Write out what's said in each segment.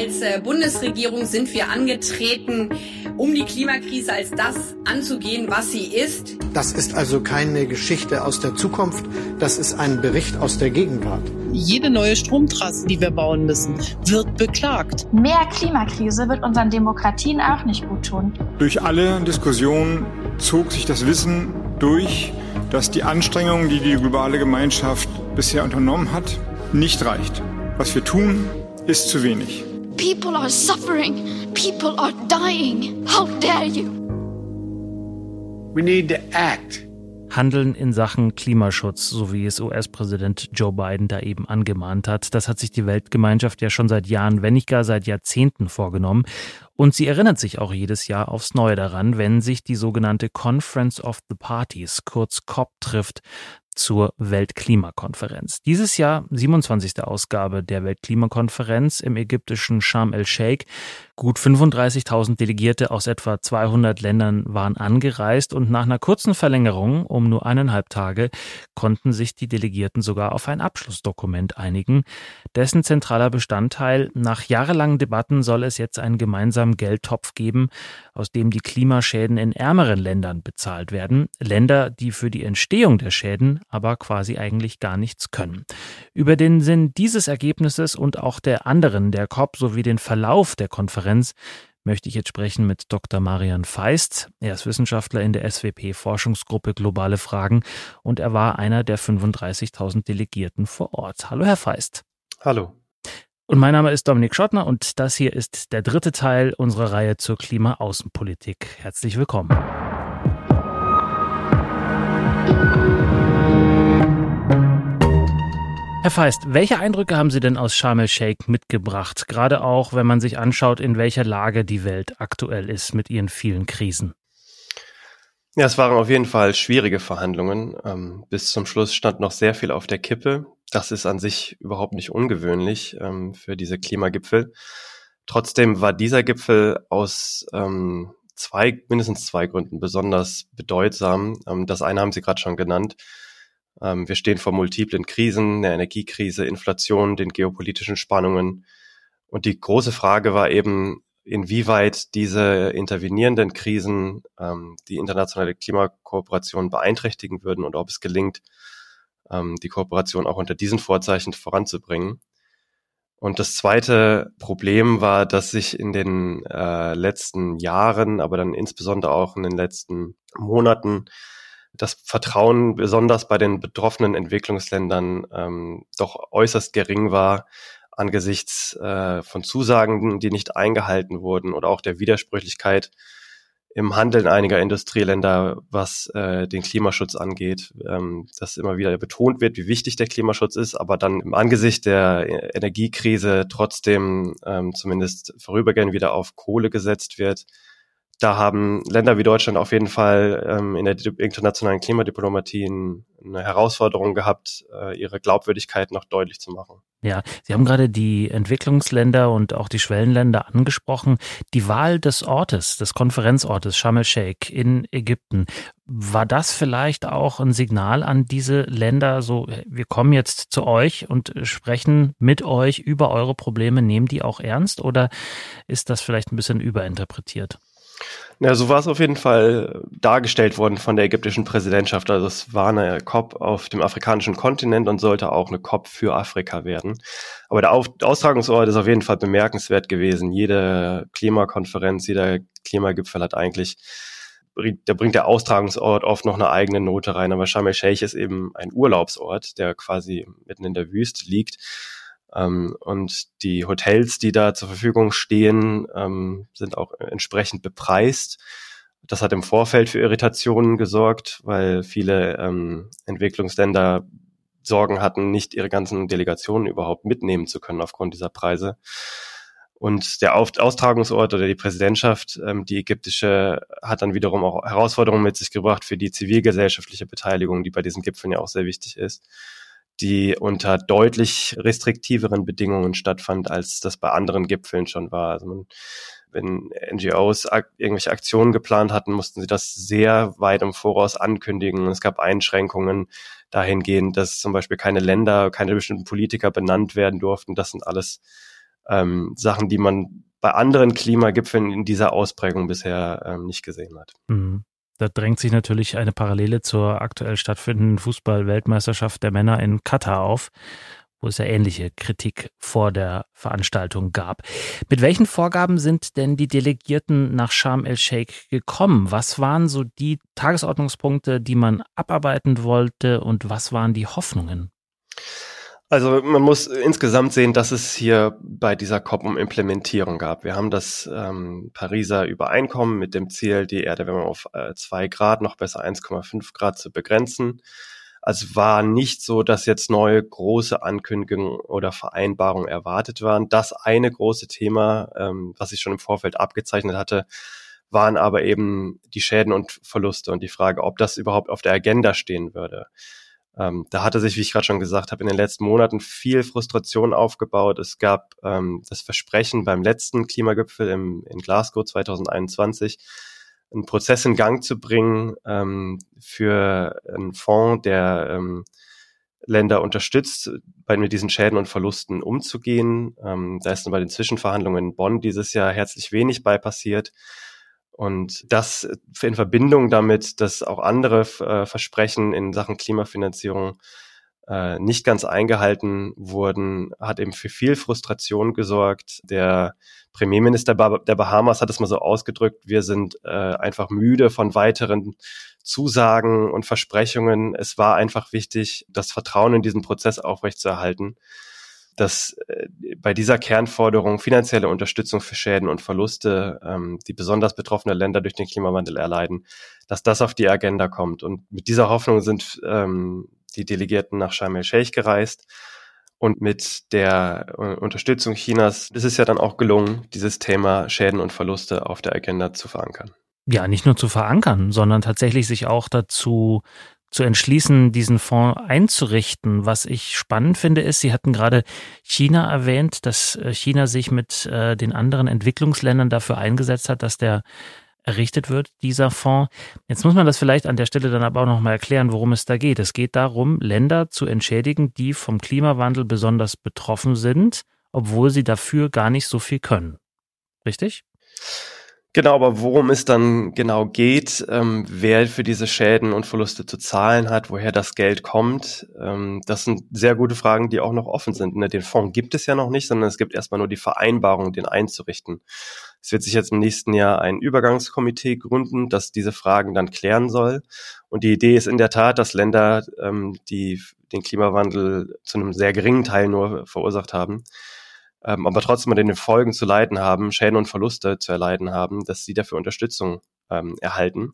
als äh, Bundesregierung sind wir angetreten, um die Klimakrise als das anzugehen, was sie ist. Das ist also keine Geschichte aus der Zukunft, das ist ein Bericht aus der Gegenwart. Jede neue Stromtrasse, die wir bauen müssen, wird beklagt. Mehr Klimakrise wird unseren Demokratien auch nicht gut tun. Durch alle Diskussionen zog sich das Wissen durch, dass die Anstrengungen, die die globale Gemeinschaft bisher unternommen hat, nicht reicht. Was wir tun, ist zu wenig. People are suffering. People are dying. How dare you? We need to act. Handeln in Sachen Klimaschutz, so wie es US-Präsident Joe Biden da eben angemahnt hat. Das hat sich die Weltgemeinschaft ja schon seit Jahren, wenn nicht gar seit Jahrzehnten vorgenommen. Und sie erinnert sich auch jedes Jahr aufs Neue daran, wenn sich die sogenannte Conference of the Parties, kurz COP, trifft zur Weltklimakonferenz. Dieses Jahr 27. Ausgabe der Weltklimakonferenz im ägyptischen Sharm el-Sheikh. Gut 35.000 Delegierte aus etwa 200 Ländern waren angereist und nach einer kurzen Verlängerung um nur eineinhalb Tage konnten sich die Delegierten sogar auf ein Abschlussdokument einigen. Dessen zentraler Bestandteil, nach jahrelangen Debatten soll es jetzt einen gemeinsamen Geldtopf geben, aus dem die Klimaschäden in ärmeren Ländern bezahlt werden. Länder, die für die Entstehung der Schäden aber quasi eigentlich gar nichts können. Über den Sinn dieses Ergebnisses und auch der anderen der COP sowie den Verlauf der Konferenz möchte ich jetzt sprechen mit Dr. Marian Feist. Er ist Wissenschaftler in der SWP-Forschungsgruppe Globale Fragen und er war einer der 35.000 Delegierten vor Ort. Hallo, Herr Feist. Hallo. Und mein Name ist Dominik Schottner und das hier ist der dritte Teil unserer Reihe zur Klimaaußenpolitik. Herzlich willkommen. Herr Feist, welche Eindrücke haben Sie denn aus Sharm el-Sheikh mitgebracht? Gerade auch, wenn man sich anschaut, in welcher Lage die Welt aktuell ist mit ihren vielen Krisen. Ja, es waren auf jeden Fall schwierige Verhandlungen. Ähm, bis zum Schluss stand noch sehr viel auf der Kippe. Das ist an sich überhaupt nicht ungewöhnlich ähm, für diese Klimagipfel. Trotzdem war dieser Gipfel aus ähm, zwei, mindestens zwei Gründen besonders bedeutsam. Das eine haben Sie gerade schon genannt. Ähm, wir stehen vor multiplen Krisen, der Energiekrise, Inflation, den geopolitischen Spannungen. Und die große Frage war eben, inwieweit diese intervenierenden Krisen ähm, die internationale Klimakooperation beeinträchtigen würden und ob es gelingt, ähm, die Kooperation auch unter diesen Vorzeichen voranzubringen. Und das zweite Problem war, dass sich in den äh, letzten Jahren, aber dann insbesondere auch in den letzten Monaten das Vertrauen besonders bei den betroffenen Entwicklungsländern ähm, doch äußerst gering war angesichts äh, von Zusagen, die nicht eingehalten wurden oder auch der Widersprüchlichkeit im Handeln einiger Industrieländer, was äh, den Klimaschutz angeht, ähm, dass immer wieder betont wird, wie wichtig der Klimaschutz ist, aber dann im Angesicht der Energiekrise trotzdem ähm, zumindest vorübergehend wieder auf Kohle gesetzt wird da haben Länder wie Deutschland auf jeden Fall ähm, in der internationalen Klimadiplomatie eine Herausforderung gehabt, äh, ihre Glaubwürdigkeit noch deutlich zu machen. Ja, Sie haben gerade die Entwicklungsländer und auch die Schwellenländer angesprochen. Die Wahl des Ortes, des Konferenzortes Sharm el-Sheikh in Ägypten, war das vielleicht auch ein Signal an diese Länder, so wir kommen jetzt zu euch und sprechen mit euch über eure Probleme, nehmen die auch ernst oder ist das vielleicht ein bisschen überinterpretiert? Ja, so war es auf jeden Fall dargestellt worden von der ägyptischen Präsidentschaft. Also es war eine COP auf dem afrikanischen Kontinent und sollte auch eine COP für Afrika werden. Aber der Austragungsort ist auf jeden Fall bemerkenswert gewesen. Jede Klimakonferenz, jeder Klimagipfel hat eigentlich da bringt der Austragungsort oft noch eine eigene Note rein. Aber Sharm el-Sheikh ist eben ein Urlaubsort, der quasi mitten in der Wüste liegt. Ähm, und die Hotels, die da zur Verfügung stehen, ähm, sind auch entsprechend bepreist. Das hat im Vorfeld für Irritationen gesorgt, weil viele ähm, Entwicklungsländer Sorgen hatten, nicht ihre ganzen Delegationen überhaupt mitnehmen zu können aufgrund dieser Preise. Und der Austragungsort oder die Präsidentschaft, ähm, die ägyptische, hat dann wiederum auch Herausforderungen mit sich gebracht für die zivilgesellschaftliche Beteiligung, die bei diesen Gipfeln ja auch sehr wichtig ist die unter deutlich restriktiveren Bedingungen stattfand, als das bei anderen Gipfeln schon war. Also man, wenn NGOs ak irgendwelche Aktionen geplant hatten, mussten sie das sehr weit im Voraus ankündigen. Es gab Einschränkungen dahingehend, dass zum Beispiel keine Länder, keine bestimmten Politiker benannt werden durften. Das sind alles ähm, Sachen, die man bei anderen Klimagipfeln in dieser Ausprägung bisher ähm, nicht gesehen hat. Mhm. Da drängt sich natürlich eine Parallele zur aktuell stattfindenden Fußball-Weltmeisterschaft der Männer in Katar auf, wo es ja ähnliche Kritik vor der Veranstaltung gab. Mit welchen Vorgaben sind denn die Delegierten nach Sharm el-Sheikh gekommen? Was waren so die Tagesordnungspunkte, die man abarbeiten wollte und was waren die Hoffnungen? Also man muss insgesamt sehen, dass es hier bei dieser COP um Implementierung gab. Wir haben das ähm, Pariser Übereinkommen mit dem Ziel, die Erderwärmung auf äh, zwei Grad, noch besser 1,5 Grad zu begrenzen. Also war nicht so, dass jetzt neue große Ankündigungen oder Vereinbarungen erwartet waren. Das eine große Thema, ähm, was ich schon im Vorfeld abgezeichnet hatte, waren aber eben die Schäden und Verluste und die Frage, ob das überhaupt auf der Agenda stehen würde. Ähm, da hatte sich, wie ich gerade schon gesagt habe, in den letzten Monaten viel Frustration aufgebaut. Es gab ähm, das Versprechen beim letzten Klimagipfel im, in Glasgow 2021, einen Prozess in Gang zu bringen ähm, für einen Fonds, der ähm, Länder unterstützt, bei mit diesen Schäden und Verlusten umzugehen. Ähm, da ist dann bei den Zwischenverhandlungen in Bonn dieses Jahr herzlich wenig bei passiert. Und das in Verbindung damit, dass auch andere äh, Versprechen in Sachen Klimafinanzierung äh, nicht ganz eingehalten wurden, hat eben für viel Frustration gesorgt. Der Premierminister der Bahamas hat es mal so ausgedrückt, wir sind äh, einfach müde von weiteren Zusagen und Versprechungen. Es war einfach wichtig, das Vertrauen in diesen Prozess aufrechtzuerhalten dass äh, bei dieser Kernforderung finanzielle Unterstützung für Schäden und Verluste, ähm, die besonders betroffene Länder durch den Klimawandel erleiden, dass das auf die Agenda kommt. Und mit dieser Hoffnung sind ähm, die Delegierten nach Sharm el-Sheikh gereist. Und mit der äh, Unterstützung Chinas ist es ja dann auch gelungen, dieses Thema Schäden und Verluste auf der Agenda zu verankern. Ja, nicht nur zu verankern, sondern tatsächlich sich auch dazu zu entschließen, diesen Fonds einzurichten. Was ich spannend finde, ist, Sie hatten gerade China erwähnt, dass äh, China sich mit äh, den anderen Entwicklungsländern dafür eingesetzt hat, dass der errichtet wird, dieser Fonds. Jetzt muss man das vielleicht an der Stelle dann aber auch nochmal erklären, worum es da geht. Es geht darum, Länder zu entschädigen, die vom Klimawandel besonders betroffen sind, obwohl sie dafür gar nicht so viel können. Richtig? Genau, aber worum es dann genau geht, ähm, wer für diese Schäden und Verluste zu zahlen hat, woher das Geld kommt, ähm, das sind sehr gute Fragen, die auch noch offen sind. Ne? Den Fonds gibt es ja noch nicht, sondern es gibt erstmal nur die Vereinbarung, den einzurichten. Es wird sich jetzt im nächsten Jahr ein Übergangskomitee gründen, das diese Fragen dann klären soll. Und die Idee ist in der Tat, dass Länder, ähm, die den Klimawandel zu einem sehr geringen Teil nur verursacht haben, ähm, aber trotzdem an den Folgen zu leiden haben, Schäden und Verluste zu erleiden haben, dass sie dafür Unterstützung ähm, erhalten.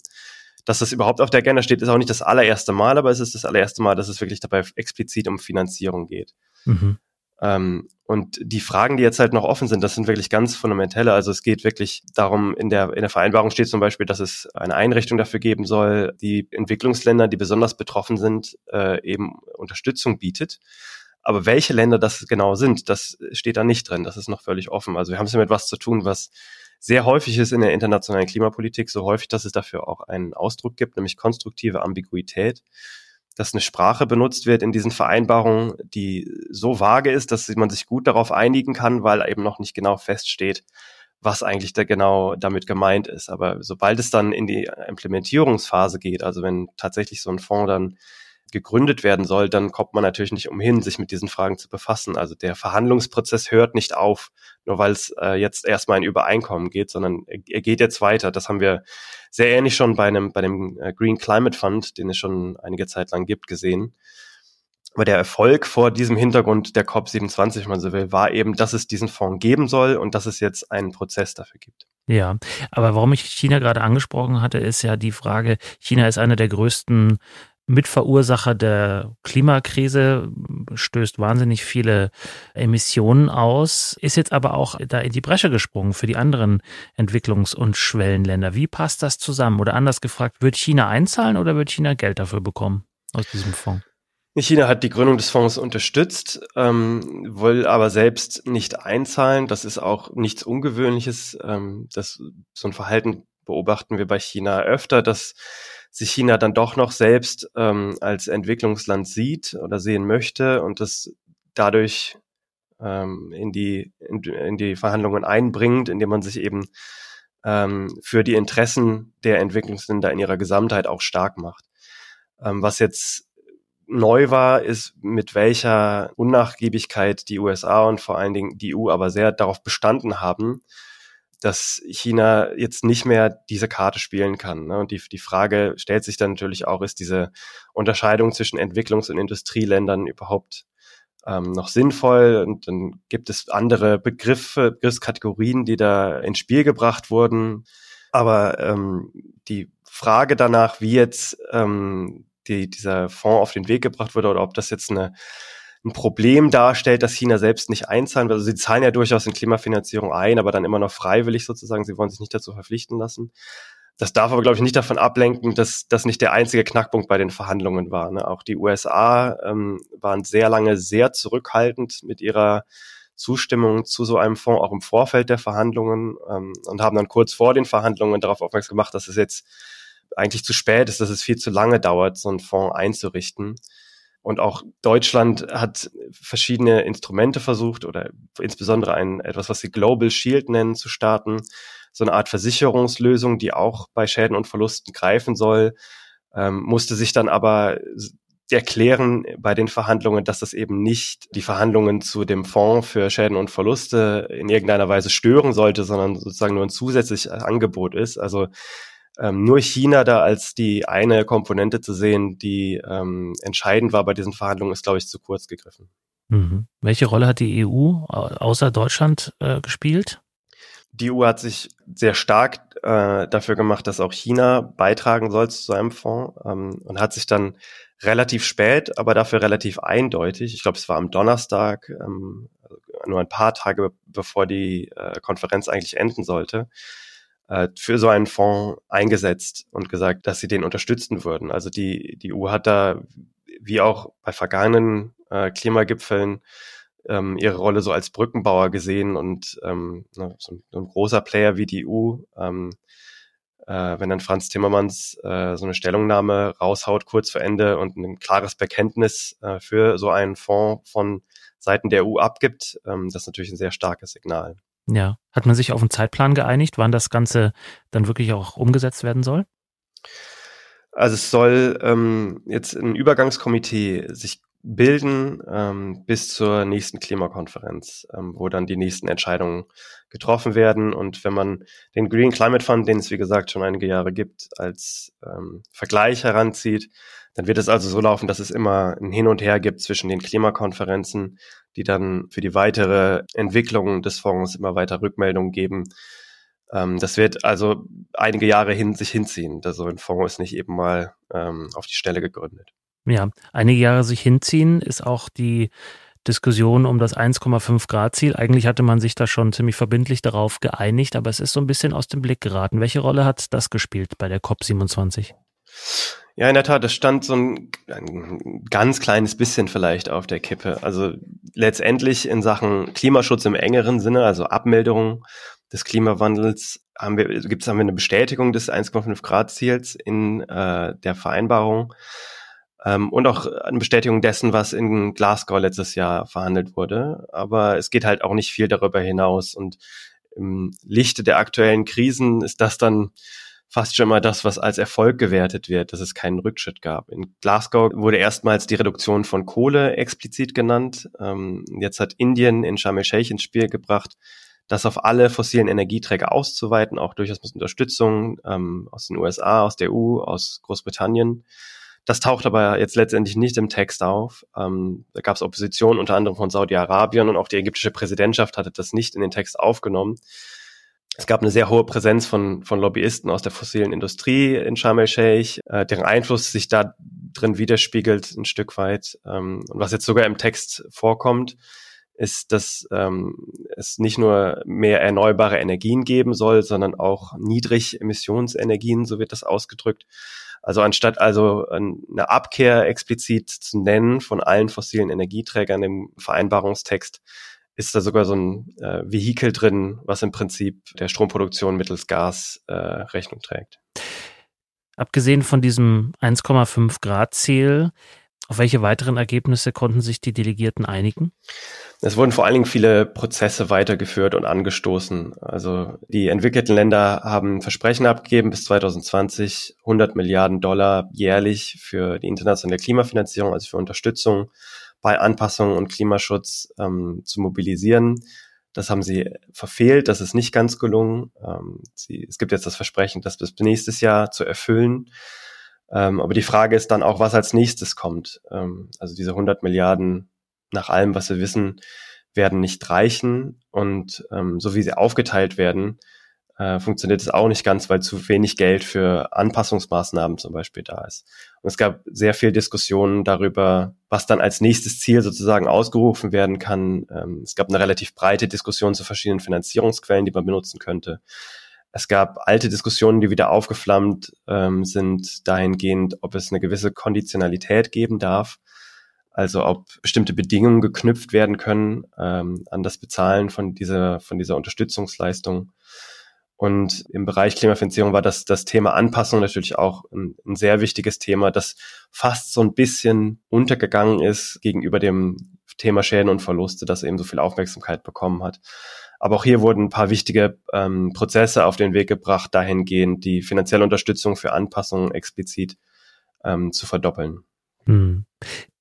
Dass das überhaupt auf der Agenda steht, ist auch nicht das allererste Mal, aber es ist das allererste Mal, dass es wirklich dabei explizit um Finanzierung geht. Mhm. Ähm, und die Fragen, die jetzt halt noch offen sind, das sind wirklich ganz fundamentelle. Also es geht wirklich darum, in der, in der Vereinbarung steht zum Beispiel, dass es eine Einrichtung dafür geben soll, die Entwicklungsländer, die besonders betroffen sind, äh, eben Unterstützung bietet. Aber welche Länder das genau sind, das steht da nicht drin. Das ist noch völlig offen. Also wir haben es ja mit was zu tun, was sehr häufig ist in der internationalen Klimapolitik, so häufig, dass es dafür auch einen Ausdruck gibt, nämlich konstruktive Ambiguität, dass eine Sprache benutzt wird in diesen Vereinbarungen, die so vage ist, dass man sich gut darauf einigen kann, weil eben noch nicht genau feststeht, was eigentlich da genau damit gemeint ist. Aber sobald es dann in die Implementierungsphase geht, also wenn tatsächlich so ein Fonds dann gegründet werden soll, dann kommt man natürlich nicht umhin, sich mit diesen Fragen zu befassen. Also der Verhandlungsprozess hört nicht auf, nur weil es äh, jetzt erstmal ein Übereinkommen geht, sondern er, geht jetzt weiter. Das haben wir sehr ähnlich schon bei einem bei dem äh, Green Climate Fund, den es schon einige Zeit lang gibt, gesehen. Aber der Erfolg vor diesem Hintergrund der COP27, wenn man so will, war eben, dass es diesen Fonds geben soll und dass es jetzt einen Prozess dafür gibt. Ja, aber warum ich China gerade angesprochen hatte, ist ja die Frage, China ist einer der größten Mitverursacher der Klimakrise, stößt wahnsinnig viele Emissionen aus, ist jetzt aber auch da in die Bresche gesprungen für die anderen Entwicklungs- und Schwellenländer. Wie passt das zusammen? Oder anders gefragt, wird China einzahlen oder wird China Geld dafür bekommen aus diesem Fonds? China hat die Gründung des Fonds unterstützt, ähm, will aber selbst nicht einzahlen. Das ist auch nichts Ungewöhnliches. Ähm, das, so ein Verhalten beobachten wir bei China öfter, dass sich China dann doch noch selbst ähm, als Entwicklungsland sieht oder sehen möchte und das dadurch ähm, in, die, in, in die Verhandlungen einbringt, indem man sich eben ähm, für die Interessen der Entwicklungsländer in ihrer Gesamtheit auch stark macht. Ähm, was jetzt neu war, ist, mit welcher Unnachgiebigkeit die USA und vor allen Dingen die EU aber sehr darauf bestanden haben, dass China jetzt nicht mehr diese Karte spielen kann. Ne? Und die, die Frage stellt sich dann natürlich auch, ist diese Unterscheidung zwischen Entwicklungs- und Industrieländern überhaupt ähm, noch sinnvoll? Und dann gibt es andere Begriffe, Begriffskategorien, die da ins Spiel gebracht wurden. Aber ähm, die Frage danach, wie jetzt ähm, die, dieser Fonds auf den Weg gebracht wurde oder ob das jetzt eine ein Problem darstellt, dass China selbst nicht einzahlen will. Also sie zahlen ja durchaus in Klimafinanzierung ein, aber dann immer noch freiwillig sozusagen. Sie wollen sich nicht dazu verpflichten lassen. Das darf aber, glaube ich, nicht davon ablenken, dass das nicht der einzige Knackpunkt bei den Verhandlungen war. Ne? Auch die USA ähm, waren sehr lange sehr zurückhaltend mit ihrer Zustimmung zu so einem Fonds, auch im Vorfeld der Verhandlungen ähm, und haben dann kurz vor den Verhandlungen darauf aufmerksam gemacht, dass es jetzt eigentlich zu spät ist, dass es viel zu lange dauert, so einen Fonds einzurichten. Und auch Deutschland hat verschiedene Instrumente versucht oder insbesondere ein, etwas, was sie Global Shield nennen, zu starten. So eine Art Versicherungslösung, die auch bei Schäden und Verlusten greifen soll, ähm, musste sich dann aber erklären bei den Verhandlungen, dass das eben nicht die Verhandlungen zu dem Fonds für Schäden und Verluste in irgendeiner Weise stören sollte, sondern sozusagen nur ein zusätzliches Angebot ist. Also ähm, nur China da als die eine Komponente zu sehen, die ähm, entscheidend war bei diesen Verhandlungen, ist, glaube ich, zu kurz gegriffen. Mhm. Welche Rolle hat die EU außer Deutschland äh, gespielt? Die EU hat sich sehr stark äh, dafür gemacht, dass auch China beitragen soll zu einem Fonds ähm, und hat sich dann relativ spät, aber dafür relativ eindeutig, ich glaube, es war am Donnerstag, ähm, nur ein paar Tage bevor die äh, Konferenz eigentlich enden sollte, für so einen Fonds eingesetzt und gesagt, dass sie den unterstützen würden. Also die, die EU hat da, wie auch bei vergangenen äh, Klimagipfeln, ähm, ihre Rolle so als Brückenbauer gesehen und ähm, so, ein, so ein großer Player wie die EU, ähm, äh, wenn dann Franz Timmermans äh, so eine Stellungnahme raushaut kurz vor Ende und ein klares Bekenntnis äh, für so einen Fonds von Seiten der EU abgibt, ähm, das ist natürlich ein sehr starkes Signal. Ja. Hat man sich auf einen Zeitplan geeinigt, wann das Ganze dann wirklich auch umgesetzt werden soll? Also es soll ähm, jetzt ein Übergangskomitee sich bilden ähm, bis zur nächsten Klimakonferenz, ähm, wo dann die nächsten Entscheidungen getroffen werden. Und wenn man den Green Climate Fund, den es wie gesagt schon einige Jahre gibt, als ähm, Vergleich heranzieht, dann wird es also so laufen, dass es immer ein Hin und Her gibt zwischen den Klimakonferenzen, die dann für die weitere Entwicklung des Fonds immer weiter Rückmeldungen geben. Ähm, das wird also einige Jahre hin sich hinziehen. Also ein Fonds ist nicht eben mal ähm, auf die Stelle gegründet. Ja, einige Jahre sich hinziehen ist auch die Diskussion um das 1,5 Grad Ziel. Eigentlich hatte man sich da schon ziemlich verbindlich darauf geeinigt, aber es ist so ein bisschen aus dem Blick geraten. Welche Rolle hat das gespielt bei der COP27? Ja, in der Tat, das stand so ein, ein, ganz kleines bisschen vielleicht auf der Kippe. Also letztendlich in Sachen Klimaschutz im engeren Sinne, also Abmilderung des Klimawandels, haben wir, gibt's haben wir eine Bestätigung des 1,5 Grad Ziels in äh, der Vereinbarung ähm, und auch eine Bestätigung dessen, was in Glasgow letztes Jahr verhandelt wurde. Aber es geht halt auch nicht viel darüber hinaus und im Lichte der aktuellen Krisen ist das dann fast schon mal das, was als Erfolg gewertet wird, dass es keinen Rückschritt gab. In Glasgow wurde erstmals die Reduktion von Kohle explizit genannt. Ähm, jetzt hat Indien in Sharm el-Sheikh ins Spiel gebracht, das auf alle fossilen Energieträger auszuweiten, auch durchaus mit Unterstützung ähm, aus den USA, aus der EU, aus Großbritannien. Das taucht aber jetzt letztendlich nicht im Text auf. Ähm, da gab es Opposition unter anderem von Saudi-Arabien und auch die ägyptische Präsidentschaft hatte das nicht in den Text aufgenommen. Es gab eine sehr hohe Präsenz von, von Lobbyisten aus der fossilen Industrie in Sharm el-Sheikh, äh, deren Einfluss sich da drin widerspiegelt ein Stück weit. Ähm, und was jetzt sogar im Text vorkommt, ist, dass ähm, es nicht nur mehr erneuerbare Energien geben soll, sondern auch Niedrigemissionsenergien, so wird das ausgedrückt. Also anstatt also eine Abkehr explizit zu nennen von allen fossilen Energieträgern im Vereinbarungstext, ist da sogar so ein äh, Vehikel drin, was im Prinzip der Stromproduktion mittels Gas äh, Rechnung trägt. Abgesehen von diesem 1,5 Grad Ziel, auf welche weiteren Ergebnisse konnten sich die Delegierten einigen? Es wurden vor allen Dingen viele Prozesse weitergeführt und angestoßen. Also die entwickelten Länder haben Versprechen abgegeben, bis 2020 100 Milliarden Dollar jährlich für die internationale Klimafinanzierung, also für Unterstützung bei Anpassung und Klimaschutz ähm, zu mobilisieren. Das haben sie verfehlt, das ist nicht ganz gelungen. Ähm, sie, es gibt jetzt das Versprechen, das bis nächstes Jahr zu erfüllen. Ähm, aber die Frage ist dann auch, was als nächstes kommt. Ähm, also diese 100 Milliarden nach allem, was wir wissen, werden nicht reichen. Und ähm, so wie sie aufgeteilt werden, äh, funktioniert es auch nicht ganz, weil zu wenig Geld für Anpassungsmaßnahmen zum Beispiel da ist. Und es gab sehr viel Diskussionen darüber, was dann als nächstes Ziel sozusagen ausgerufen werden kann. Ähm, es gab eine relativ breite Diskussion zu verschiedenen Finanzierungsquellen, die man benutzen könnte. Es gab alte Diskussionen, die wieder aufgeflammt ähm, sind, dahingehend, ob es eine gewisse Konditionalität geben darf. Also ob bestimmte Bedingungen geknüpft werden können ähm, an das Bezahlen von dieser, von dieser Unterstützungsleistung. Und im Bereich Klimafinanzierung war das, das Thema Anpassung natürlich auch ein, ein, sehr wichtiges Thema, das fast so ein bisschen untergegangen ist gegenüber dem Thema Schäden und Verluste, das eben so viel Aufmerksamkeit bekommen hat. Aber auch hier wurden ein paar wichtige ähm, Prozesse auf den Weg gebracht, dahingehend die finanzielle Unterstützung für Anpassungen explizit ähm, zu verdoppeln. Hm.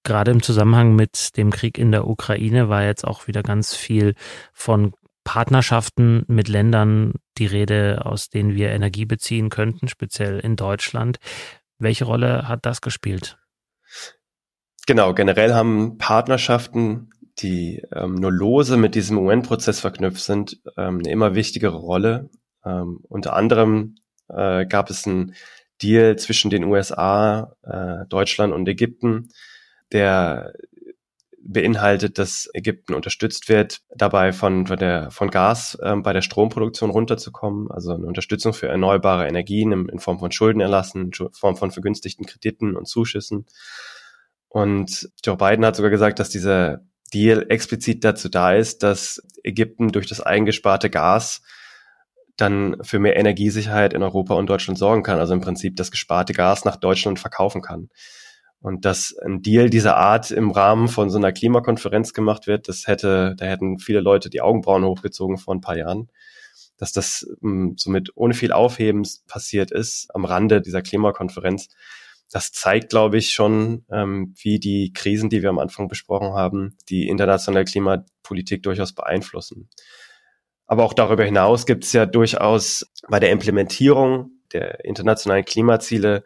Gerade im Zusammenhang mit dem Krieg in der Ukraine war jetzt auch wieder ganz viel von Partnerschaften mit Ländern die Rede, aus denen wir Energie beziehen könnten, speziell in Deutschland. Welche Rolle hat das gespielt? Genau, generell haben Partnerschaften, die ähm, nur lose mit diesem UN-Prozess verknüpft sind, ähm, eine immer wichtigere Rolle. Ähm, unter anderem äh, gab es einen Deal zwischen den USA, äh, Deutschland und Ägypten, der beinhaltet, dass Ägypten unterstützt wird, dabei von, von, der, von Gas ähm, bei der Stromproduktion runterzukommen, also eine Unterstützung für erneuerbare Energien in, in Form von Schuldenerlassen, in Form von vergünstigten Krediten und Zuschüssen. Und Joe Biden hat sogar gesagt, dass dieser Deal explizit dazu da ist, dass Ägypten durch das eingesparte Gas dann für mehr Energiesicherheit in Europa und Deutschland sorgen kann. Also im Prinzip das gesparte Gas nach Deutschland verkaufen kann. Und dass ein Deal dieser Art im Rahmen von so einer Klimakonferenz gemacht wird, das hätte, da hätten viele Leute die Augenbrauen hochgezogen vor ein paar Jahren. Dass das ähm, somit ohne viel Aufhebens passiert ist am Rande dieser Klimakonferenz, das zeigt, glaube ich, schon, ähm, wie die Krisen, die wir am Anfang besprochen haben, die internationale Klimapolitik durchaus beeinflussen. Aber auch darüber hinaus gibt es ja durchaus bei der Implementierung der internationalen Klimaziele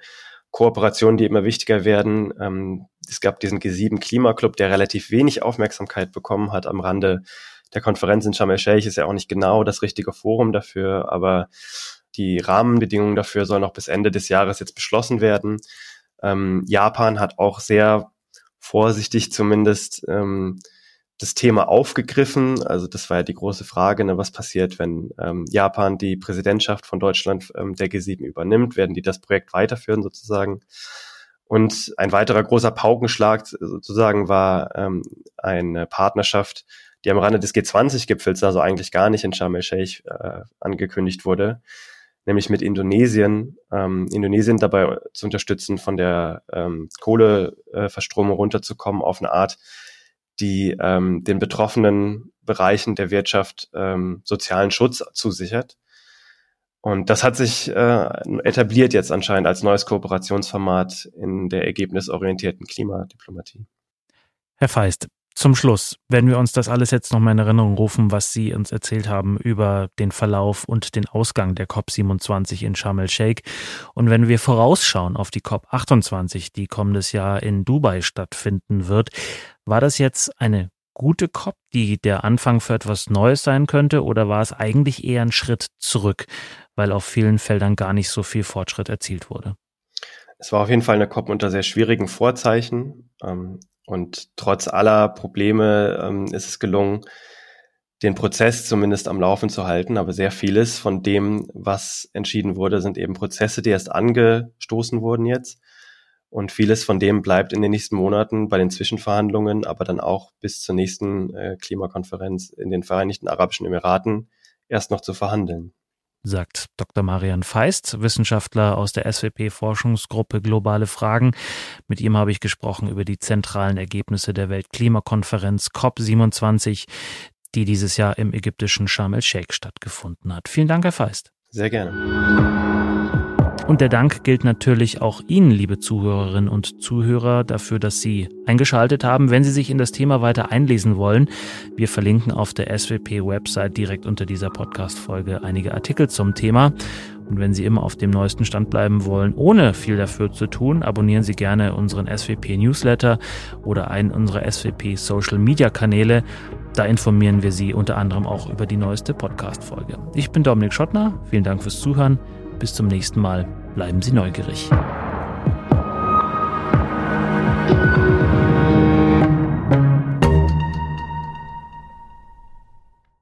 Kooperationen, die immer wichtiger werden. Ähm, es gab diesen G7 Klimaclub, der relativ wenig Aufmerksamkeit bekommen hat am Rande der Konferenz in Sharm el-Sheikh ist ja auch nicht genau das richtige Forum dafür, aber die Rahmenbedingungen dafür sollen noch bis Ende des Jahres jetzt beschlossen werden. Ähm, Japan hat auch sehr vorsichtig zumindest ähm, das Thema aufgegriffen. Also das war ja die große Frage, ne, was passiert, wenn ähm, Japan die Präsidentschaft von Deutschland ähm, der G7 übernimmt? Werden die das Projekt weiterführen sozusagen? Und ein weiterer großer Paukenschlag sozusagen war ähm, eine Partnerschaft, die am Rande des G20-Gipfels, also eigentlich gar nicht in Sharm el-Sheikh äh, angekündigt wurde, nämlich mit Indonesien, ähm, Indonesien dabei zu unterstützen, von der ähm, Kohleverstromung runterzukommen auf eine Art, die ähm, den betroffenen Bereichen der Wirtschaft ähm, sozialen Schutz zusichert. Und das hat sich äh, etabliert jetzt anscheinend als neues Kooperationsformat in der ergebnisorientierten Klimadiplomatie. Herr Feist, zum Schluss, wenn wir uns das alles jetzt nochmal in Erinnerung rufen, was Sie uns erzählt haben über den Verlauf und den Ausgang der COP27 in Sharm el-Sheikh und wenn wir vorausschauen auf die COP28, die kommendes Jahr in Dubai stattfinden wird, war das jetzt eine gute COP, die der Anfang für etwas Neues sein könnte, oder war es eigentlich eher ein Schritt zurück, weil auf vielen Feldern gar nicht so viel Fortschritt erzielt wurde? Es war auf jeden Fall eine COP unter sehr schwierigen Vorzeichen. Ähm, und trotz aller Probleme ähm, ist es gelungen, den Prozess zumindest am Laufen zu halten. Aber sehr vieles von dem, was entschieden wurde, sind eben Prozesse, die erst angestoßen wurden jetzt. Und vieles von dem bleibt in den nächsten Monaten bei den Zwischenverhandlungen, aber dann auch bis zur nächsten äh, Klimakonferenz in den Vereinigten Arabischen Emiraten erst noch zu verhandeln. Sagt Dr. Marian Feist, Wissenschaftler aus der SWP-Forschungsgruppe Globale Fragen. Mit ihm habe ich gesprochen über die zentralen Ergebnisse der Weltklimakonferenz COP27, die dieses Jahr im ägyptischen Sharm el-Sheikh stattgefunden hat. Vielen Dank, Herr Feist. Sehr gerne. Und der Dank gilt natürlich auch Ihnen, liebe Zuhörerinnen und Zuhörer, dafür, dass Sie eingeschaltet haben. Wenn Sie sich in das Thema weiter einlesen wollen, wir verlinken auf der SWP-Website direkt unter dieser Podcast-Folge einige Artikel zum Thema. Und wenn Sie immer auf dem neuesten Stand bleiben wollen, ohne viel dafür zu tun, abonnieren Sie gerne unseren SWP-Newsletter oder einen unserer SWP-Social-Media-Kanäle. Da informieren wir Sie unter anderem auch über die neueste Podcast-Folge. Ich bin Dominik Schottner. Vielen Dank fürs Zuhören. Bis zum nächsten Mal. Bleiben Sie neugierig.